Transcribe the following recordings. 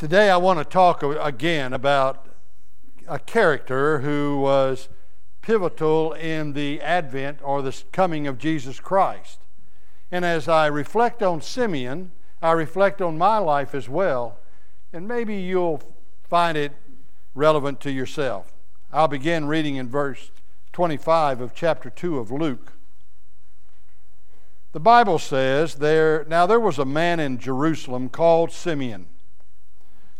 Today I want to talk again about a character who was pivotal in the advent or the coming of Jesus Christ. And as I reflect on Simeon, I reflect on my life as well, and maybe you'll find it relevant to yourself. I'll begin reading in verse 25 of chapter 2 of Luke. The Bible says there now there was a man in Jerusalem called Simeon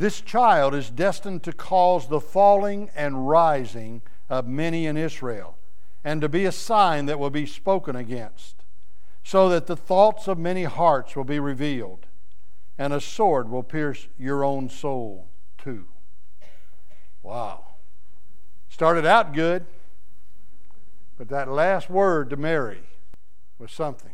this child is destined to cause the falling and rising of many in Israel, and to be a sign that will be spoken against, so that the thoughts of many hearts will be revealed, and a sword will pierce your own soul too. Wow. Started out good, but that last word to Mary was something.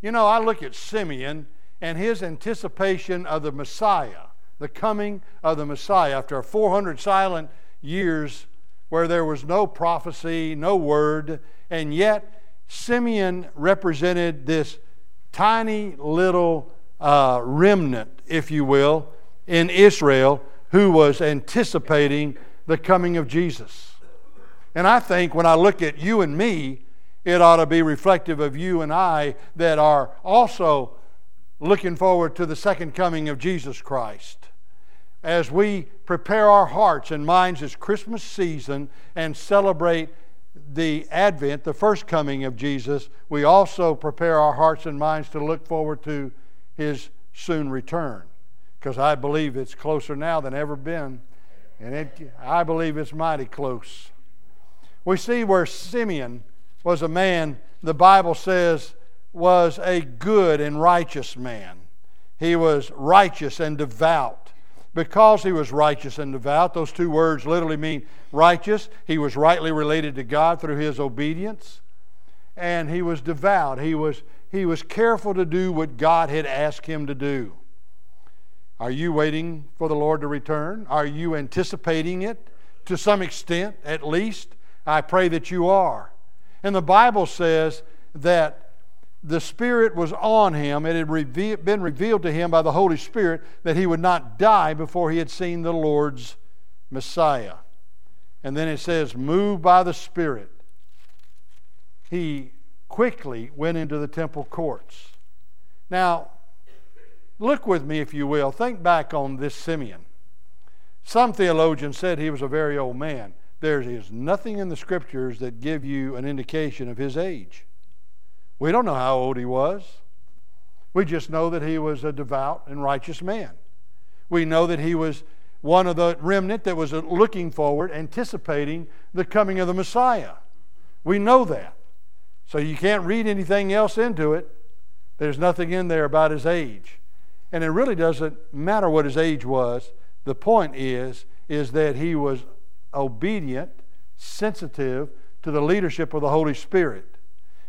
You know, I look at Simeon and his anticipation of the Messiah the coming of the Messiah after 400 silent years where there was no prophecy, no word, and yet Simeon represented this tiny little uh, remnant, if you will, in Israel who was anticipating the coming of Jesus. And I think when I look at you and me, it ought to be reflective of you and I that are also looking forward to the second coming of Jesus Christ as we prepare our hearts and minds this Christmas season and celebrate the advent, the first coming of Jesus, we also prepare our hearts and minds to look forward to his soon return. Because I believe it's closer now than ever been. And it, I believe it's mighty close. We see where Simeon was a man, the Bible says, was a good and righteous man. He was righteous and devout because he was righteous and devout. Those two words literally mean righteous. He was rightly related to God through his obedience. And he was devout. He was, he was careful to do what God had asked him to do. Are you waiting for the Lord to return? Are you anticipating it to some extent, at least? I pray that you are. And the Bible says that the Spirit was on him. It had been revealed to him by the Holy Spirit that he would not die before he had seen the Lord's Messiah. And then it says, moved by the Spirit, he quickly went into the temple courts. Now, look with me, if you will. Think back on this Simeon. Some theologians said he was a very old man. There is nothing in the scriptures that give you an indication of his age. We don't know how old he was. We just know that he was a devout and righteous man. We know that he was one of the remnant that was looking forward, anticipating the coming of the Messiah. We know that. So you can't read anything else into it. There's nothing in there about his age. And it really doesn't matter what his age was. The point is, is that he was obedient, sensitive to the leadership of the Holy Spirit.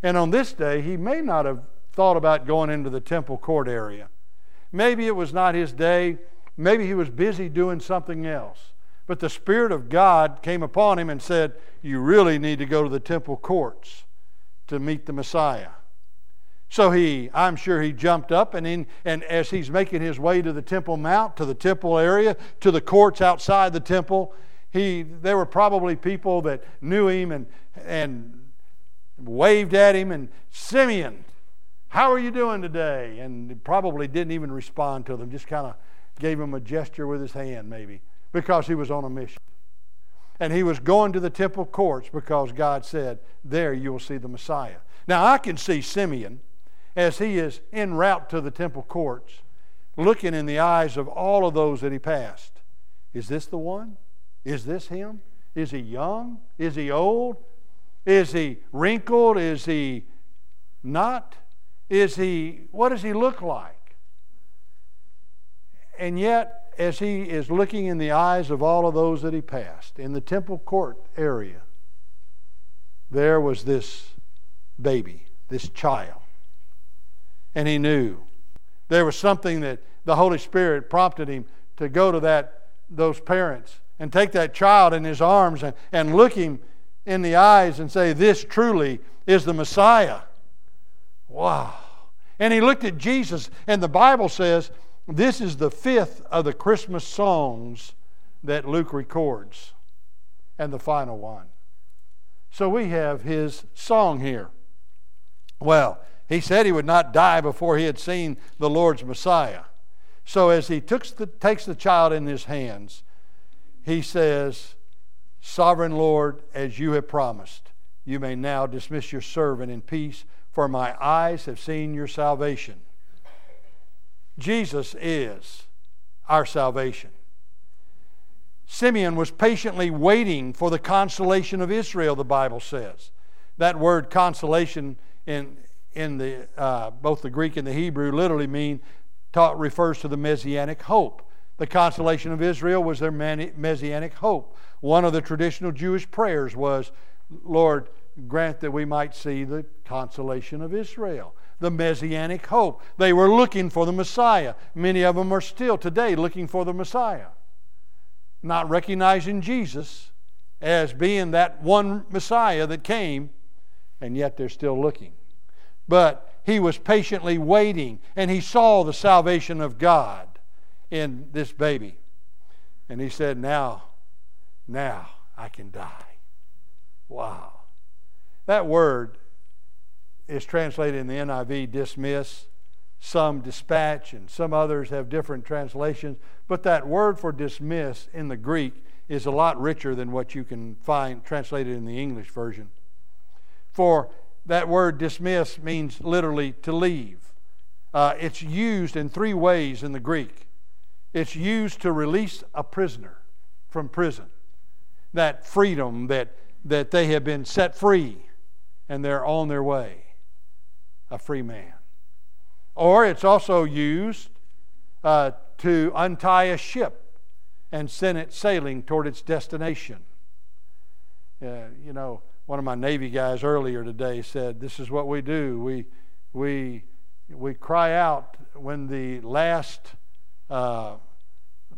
And on this day, he may not have thought about going into the temple court area. Maybe it was not his day. Maybe he was busy doing something else. But the Spirit of God came upon him and said, You really need to go to the temple courts to meet the Messiah. So he, I'm sure he jumped up, and, in, and as he's making his way to the Temple Mount, to the temple area, to the courts outside the temple, he, there were probably people that knew him and, and waved at him and, Simeon, how are you doing today? And probably didn't even respond to them, just kind of gave him a gesture with his hand, maybe. because he was on a mission. And he was going to the temple courts because God said, There you will see the Messiah. Now I can see Simeon as he is en route to the temple courts, looking in the eyes of all of those that he passed. Is this the one? Is this him? Is he young? Is he old? Is he wrinkled? Is he not? Is he, what does he look like? And yet, as he is looking in the eyes of all of those that he passed in the temple court area, there was this baby, this child. And he knew there was something that the Holy Spirit prompted him to go to that, those parents and take that child in his arms and, and look him in the eyes and say, This truly is the Messiah. Wow. And he looked at Jesus, and the Bible says this is the fifth of the Christmas songs that Luke records, and the final one. So we have his song here. Well, he said he would not die before he had seen the Lord's Messiah. So as he the, takes the child in his hands, he says, Sovereign Lord, as you have promised, you may now dismiss your servant in peace, for my eyes have seen your salvation. Jesus is our salvation. Simeon was patiently waiting for the consolation of Israel, the Bible says. That word consolation in, in the, uh, both the Greek and the Hebrew literally mean, taught, refers to the messianic hope. The consolation of Israel was their messianic hope. One of the traditional Jewish prayers was, Lord, grant that we might see the consolation of Israel, the messianic hope. They were looking for the Messiah. Many of them are still today looking for the Messiah, not recognizing Jesus as being that one Messiah that came, and yet they're still looking. But he was patiently waiting, and he saw the salvation of God in this baby. And he said, Now, now I can die. Wow. That word is translated in the NIV dismiss, some dispatch, and some others have different translations. But that word for dismiss in the Greek is a lot richer than what you can find translated in the English version. For that word dismiss means literally to leave. Uh, it's used in three ways in the Greek. It's used to release a prisoner from prison. That freedom that, that they have been set free and they're on their way. A free man. Or it's also used uh, to untie a ship and send it sailing toward its destination. Uh, you know, one of my Navy guys earlier today said, This is what we do. We, we, we cry out when the last uh,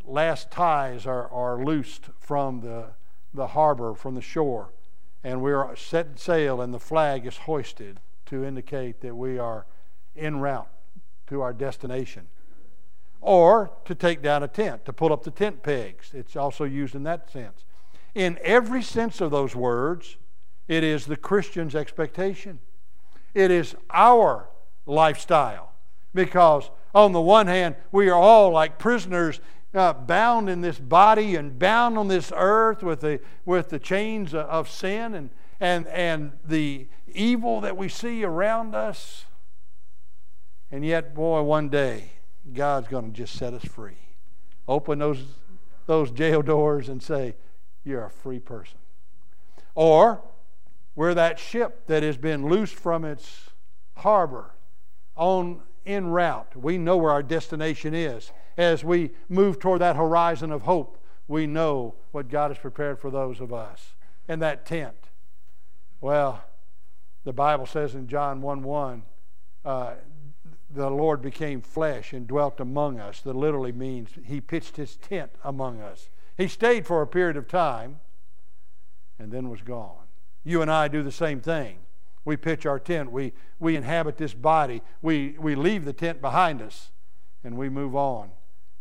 last ties are, are loosed from the, the harbor, from the shore, and we're setting sail, and the flag is hoisted to indicate that we are en route to our destination. Or to take down a tent, to pull up the tent pegs. It's also used in that sense. In every sense of those words, it is the Christian's expectation. It is our lifestyle. Because on the one hand, we are all like prisoners uh, bound in this body and bound on this earth with the, with the chains of sin and, and, and the evil that we see around us. And yet, boy, one day, God's going to just set us free. Open those, those jail doors and say, You're a free person. Or we're that ship that has been loosed from its harbor on en route. We know where our destination is. As we move toward that horizon of hope, we know what God has prepared for those of us. And that tent, well, the Bible says in John 1 1, uh, the Lord became flesh and dwelt among us. That literally means he pitched his tent among us. He stayed for a period of time and then was gone. You and I do the same thing. We pitch our tent. We, we inhabit this body. We, we leave the tent behind us and we move on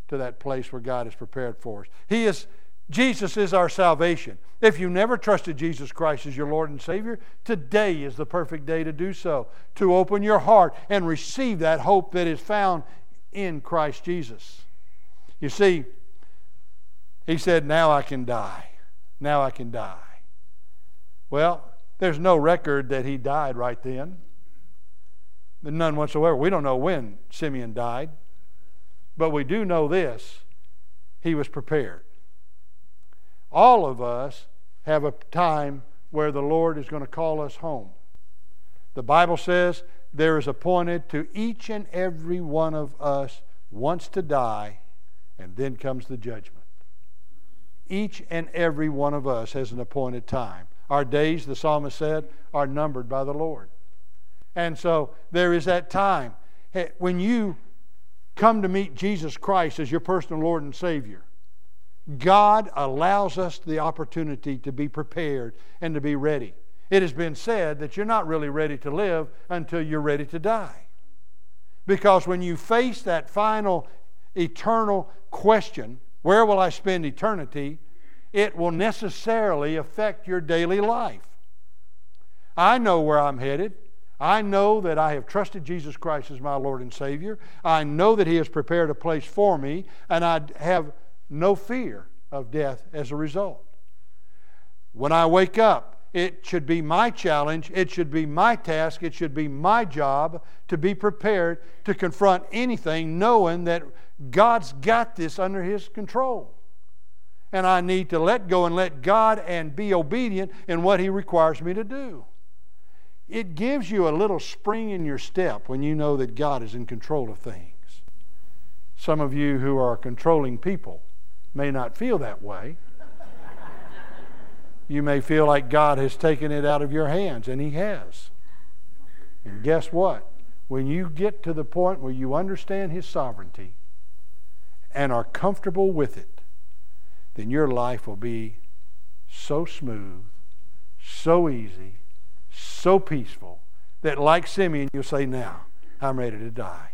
to that place where God has prepared for us. He is, Jesus is our salvation. If you never trusted Jesus Christ as your Lord and Savior, today is the perfect day to do so, to open your heart and receive that hope that is found in Christ Jesus. You see, he said, Now I can die. Now I can die. Well, there's no record that he died right then. None whatsoever. We don't know when Simeon died. But we do know this he was prepared. All of us have a time where the Lord is going to call us home. The Bible says there is appointed to each and every one of us once to die, and then comes the judgment. Each and every one of us has an appointed time. Our days, the psalmist said, are numbered by the Lord. And so there is that time. When you come to meet Jesus Christ as your personal Lord and Savior, God allows us the opportunity to be prepared and to be ready. It has been said that you're not really ready to live until you're ready to die. Because when you face that final eternal question, where will I spend eternity? It will necessarily affect your daily life. I know where I'm headed. I know that I have trusted Jesus Christ as my Lord and Savior. I know that He has prepared a place for me, and I have no fear of death as a result. When I wake up, it should be my challenge, it should be my task, it should be my job to be prepared to confront anything, knowing that God's got this under His control. And I need to let go and let God and be obedient in what He requires me to do. It gives you a little spring in your step when you know that God is in control of things. Some of you who are controlling people may not feel that way. you may feel like God has taken it out of your hands, and He has. And guess what? When you get to the point where you understand His sovereignty and are comfortable with it, then your life will be so smooth, so easy, so peaceful that, like Simeon, you'll say, Now, I'm ready to die.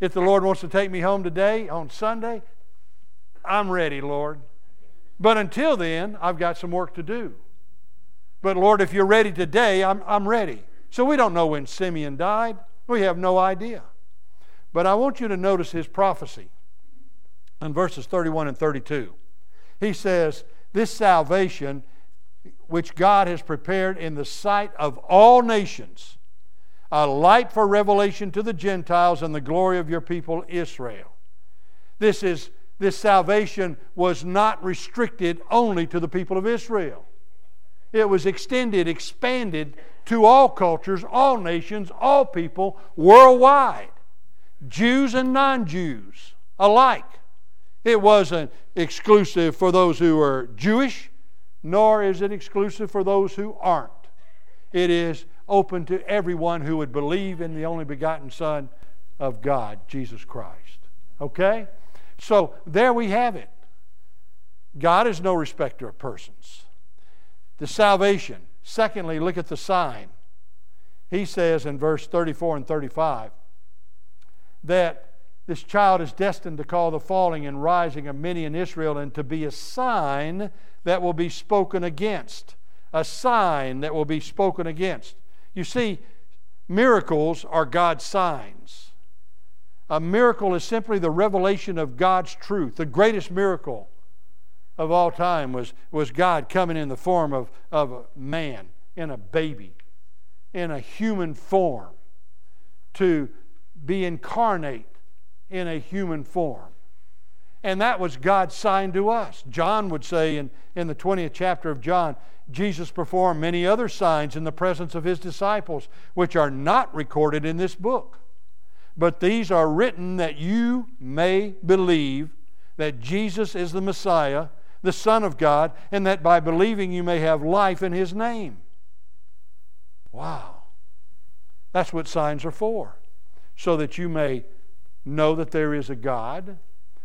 If the Lord wants to take me home today on Sunday, I'm ready, Lord. But until then, I've got some work to do. But Lord, if you're ready today, I'm, I'm ready. So we don't know when Simeon died. We have no idea. But I want you to notice his prophecy in verses 31 and 32. He says, This salvation which God has prepared in the sight of all nations, a light for revelation to the Gentiles and the glory of your people Israel. This is this salvation was not restricted only to the people of Israel. It was extended, expanded to all cultures, all nations, all people worldwide, Jews and non Jews alike. It wasn't exclusive for those who were Jewish nor is it exclusive for those who aren't. It is open to everyone who would believe in the only begotten Son of God, Jesus Christ. Okay? So there we have it. God is no respecter of persons. The salvation. Secondly, look at the sign. He says in verse 34 and 35 that this child is destined to call the falling and rising of many in Israel and to be a sign that will be spoken against. A sign that will be spoken against. You see, miracles are God's signs. A miracle is simply the revelation of God's truth. The greatest miracle of all time was, was God coming in the form of, of a man, in a baby, in a human form, to be incarnate in a human form. And that was God's sign to us. John would say in, in the 20th chapter of John, Jesus performed many other signs in the presence of his disciples, which are not recorded in this book. But these are written that you may believe that Jesus is the Messiah, the Son of God, and that by believing you may have life in his name. Wow. That's what signs are for, so that you may know that there is a God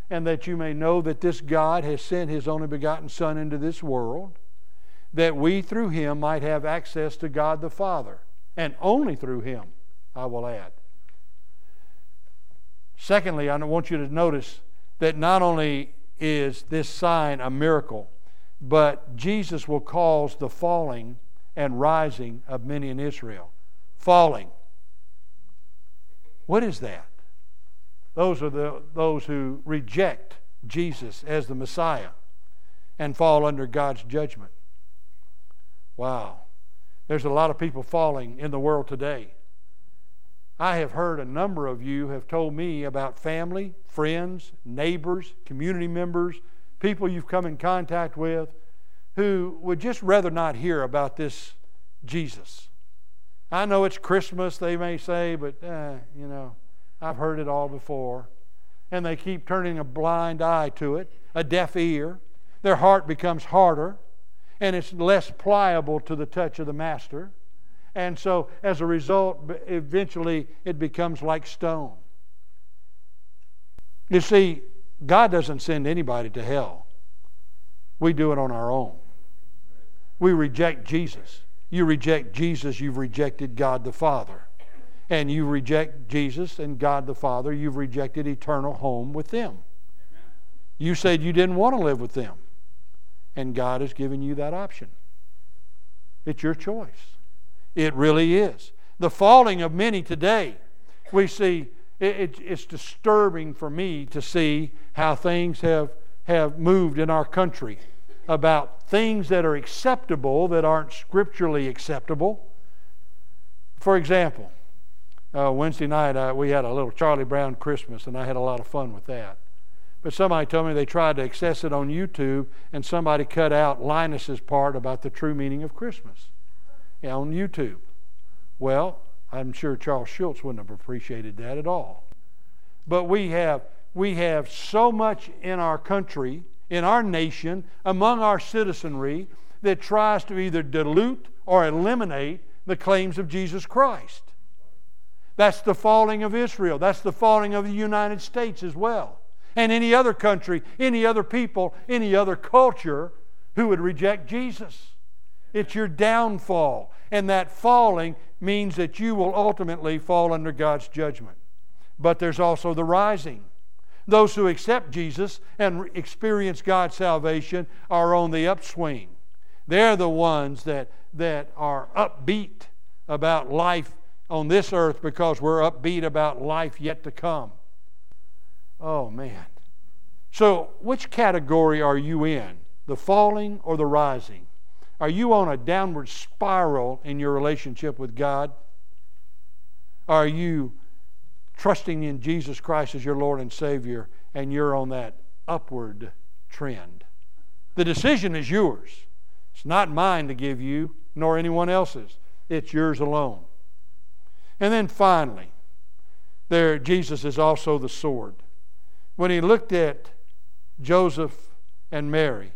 and that you may know that this God has sent his only begotten Son into this world, that we through him might have access to God the Father, and only through him, I will add. Secondly, I want you to notice that not only is this sign a miracle, but Jesus will cause the falling and rising of many in Israel. Falling. What is that? Those are the, those who reject Jesus as the Messiah and fall under God's judgment. Wow. There's a lot of people falling in the world today. I have heard a number of you have told me about family, friends, neighbors, community members, people you've come in contact with who would just rather not hear about this Jesus. I know it's Christmas, they may say, but, eh, you know, I've heard it all before. And they keep turning a blind eye to it, a deaf ear. Their heart becomes harder, and it's less pliable to the touch of the Master. And so, as a result, eventually it becomes like stone. You see, God doesn't send anybody to hell. We do it on our own. We reject Jesus. You reject Jesus, you've rejected God the Father. And you reject Jesus and God the Father, you've rejected eternal home with them. You said you didn't want to live with them. And God has given you that option. It's your choice. It really is. The falling of many today, we see, it, it, it's disturbing for me to see how things have, have moved in our country about things that are acceptable that aren't scripturally acceptable. For example, uh, Wednesday night uh, we had a little Charlie Brown Christmas, and I had a lot of fun with that. But somebody told me they tried to access it on YouTube, and somebody cut out Linus's part about the true meaning of Christmas yeah, on YouTube. Well, I'm sure Charles Schulz wouldn't have appreciated that at all. But we have we have so much in our country in our nation, among our citizenry, that tries to either dilute or eliminate the claims of Jesus Christ. That's the falling of Israel. That's the falling of the United States as well. And any other country, any other people, any other culture who would reject Jesus. It's your downfall. And that falling means that you will ultimately fall under God's judgment. But there's also the rising. Those who accept Jesus and experience God's salvation are on the upswing. They're the ones that, that are upbeat about life on this earth because we're upbeat about life yet to come. Oh, man. So, which category are you in? The falling or the rising? Are you on a downward spiral in your relationship with God? Are you trusting in Jesus Christ as your Lord and Savior, and you're on that upward trend. The decision is yours. It's not mine to give you, nor anyone else's. It's yours alone. And then finally, there Jesus is also the sword. When he looked at Joseph and Mary,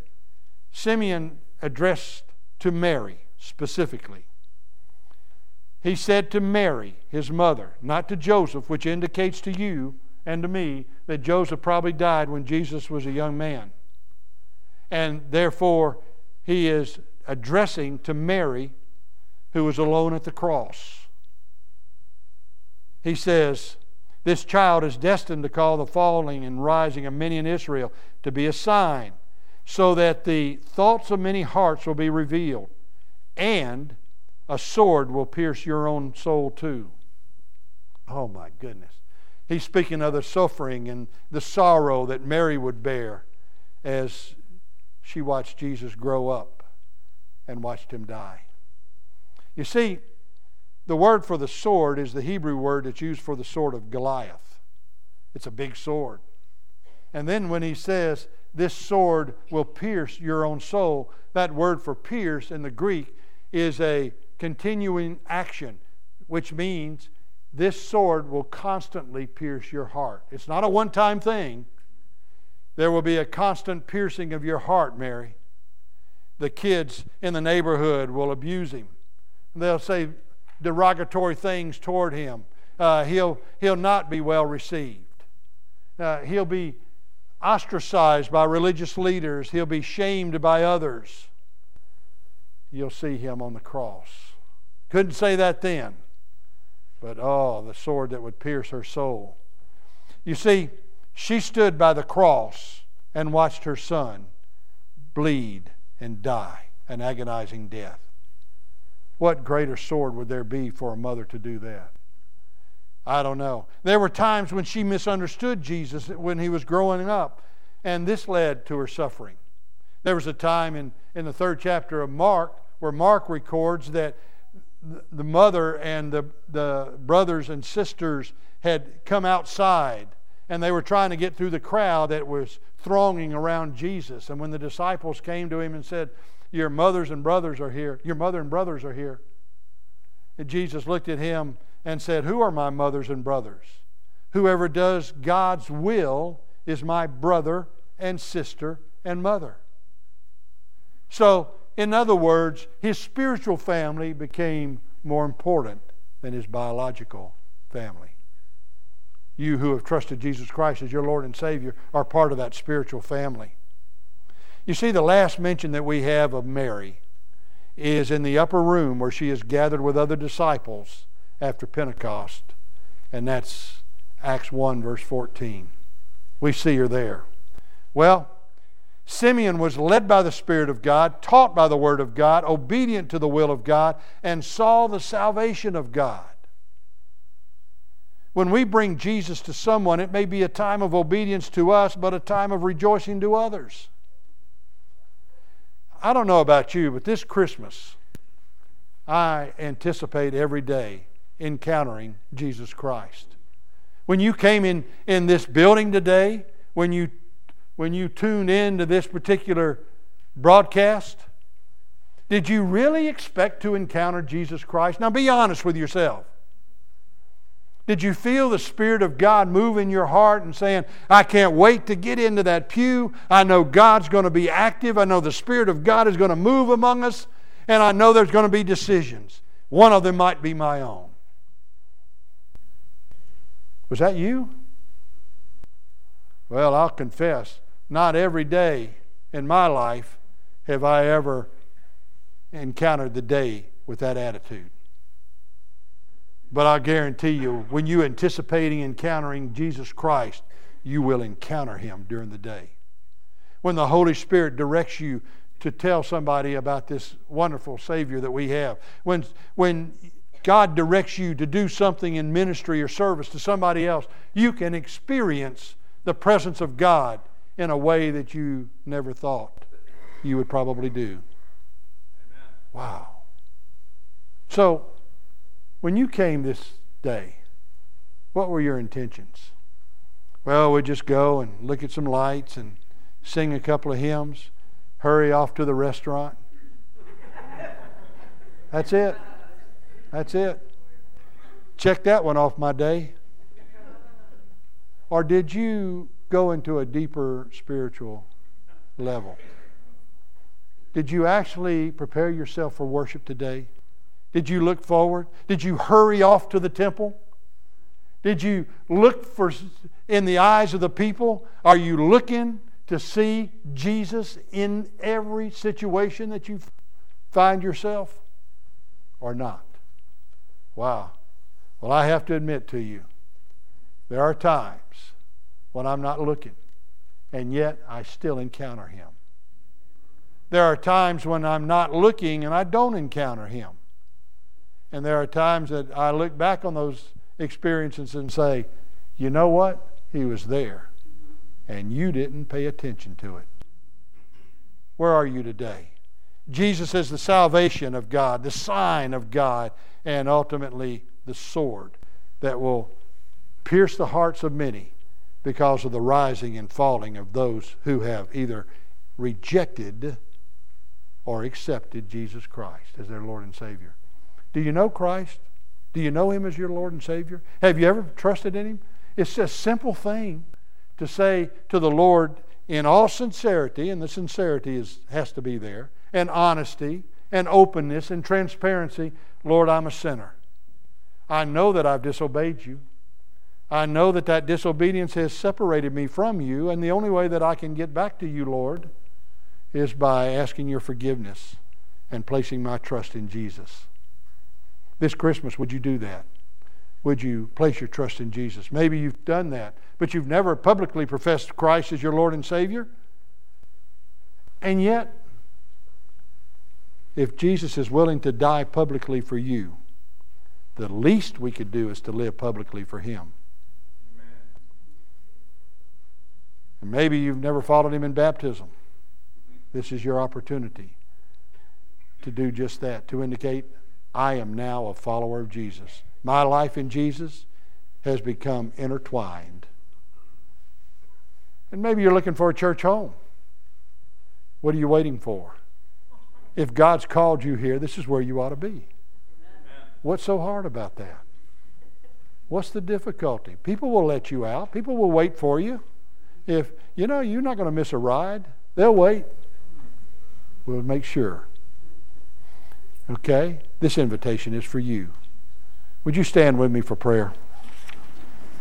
Simeon addressed to Mary specifically. He said to Mary, his mother, not to Joseph, which indicates to you and to me that Joseph probably died when Jesus was a young man. And therefore, he is addressing to Mary, who was alone at the cross. He says, This child is destined to call the falling and rising of many in Israel to be a sign, so that the thoughts of many hearts will be revealed, and a sword will pierce your own soul too. Oh my goodness. He's speaking of the suffering and the sorrow that Mary would bear as she watched Jesus grow up and watched him die. You see, the word for the sword is the Hebrew word that's used for the sword of Goliath. It's a big sword. And then when he says, This sword will pierce your own soul, that word for pierce in the Greek is a continuing action, which means this sword will constantly pierce your heart. It's not a one time thing. There will be a constant piercing of your heart, Mary. The kids in the neighborhood will abuse him. They'll say derogatory things toward him. Uh, he'll, he'll not be well received. Uh, he'll be ostracized by religious leaders. He'll be shamed by others. You'll see him on the cross. Couldn't say that then. But oh, the sword that would pierce her soul. You see, she stood by the cross and watched her son bleed and die an agonizing death. What greater sword would there be for a mother to do that? I don't know. There were times when she misunderstood Jesus when he was growing up. And this led to her suffering. There was a time in, in the third chapter of Mark where Mark records that the mother and the, the brothers and sisters had come outside and they were trying to get through the crowd that was thronging around Jesus. And when the disciples came to him and said, Your mothers and brothers are here, your mother and brothers are here. And Jesus looked at him and said, Who are my mothers and brothers? Whoever does God's will is my brother and sister and mother. So, in other words, his spiritual family became more important than his biological family. You who have trusted Jesus Christ as your Lord and Savior are part of that spiritual family. You see, the last mention that we have of Mary is in the upper room where she is gathered with other disciples after Pentecost, and that's Acts 1, verse 14. We see her there. Well, Simeon was led by the Spirit of God, taught by the Word of God, obedient to the will of God, and saw the salvation of God. When we bring Jesus to someone, it may be a time of obedience to us, but a time of rejoicing to others. I don't know about you, but this Christmas, I anticipate every day encountering Jesus Christ. When you came in, in this building today, when you when you tuned in to this particular broadcast? Did you really expect to encounter Jesus Christ? Now be honest with yourself. Did you feel the Spirit of God move in your heart and saying, I can't wait to get into that pew? I know God's going to be active. I know the Spirit of God is going to move among us. And I know there's going to be decisions. One of them might be my own. Was that you? Well, I'll confess, not every day in my life have I ever encountered the day with that attitude. But I guarantee you, when you're anticipating encountering Jesus Christ, you will encounter him during the day. When the Holy Spirit directs you to tell somebody about this wonderful Savior that we have, when, when God directs you to do something in ministry or service to somebody else, you can experience the presence of God in a way that you never thought you would probably do. Amen. Wow. So, when you came this day, what were your intentions? Well, we just go and look at some lights and sing a couple of hymns, hurry off to the restaurant. That's it. That's it. Check that one off my day. Or did you go into a deeper spiritual level? Did you actually prepare yourself for worship today? Did you look forward? Did you hurry off to the temple? Did you look for in the eyes of the people? Are you looking to see Jesus in every situation that you find yourself or not? Wow. Well, I have to admit to you, there are times when I'm not looking, and yet I still encounter Him. There are times when I'm not looking and I don't encounter Him. And there are times that I look back on those experiences and say, you know what? He was there, and you didn't pay attention to it. Where are you today? Jesus is the salvation of God, the sign of God, and ultimately the sword that will pierce the hearts of many because of the rising and falling of those who have either rejected or accepted Jesus Christ as their Lord and Savior. Do you know Christ? Do you know Him as your Lord and Savior? Have you ever trusted in Him? It's a simple thing to say to the Lord in all sincerity, and the sincerity is, has to be there, and honesty, and openness, and transparency Lord, I'm a sinner. I know that I've disobeyed you. I know that that disobedience has separated me from you, and the only way that I can get back to you, Lord, is by asking your forgiveness and placing my trust in Jesus. This Christmas, would you do that? Would you place your trust in Jesus? Maybe you've done that, but you've never publicly professed Christ as your Lord and Savior. And yet, if Jesus is willing to die publicly for you, the least we could do is to live publicly for Him. And maybe you've never followed him in baptism. This is your opportunity to do just that, to indicate, I am now a follower of Jesus. My life in Jesus has become intertwined. And maybe you're looking for a church home. What are you waiting for? If God's called you here, this is where you ought to be. What's so hard about that? What's the difficulty? People will let you out. People will wait for you. If, you know, you're not going to miss a ride, they'll wait. We'll make sure. Okay? This invitation is for you. Would you stand with me for prayer?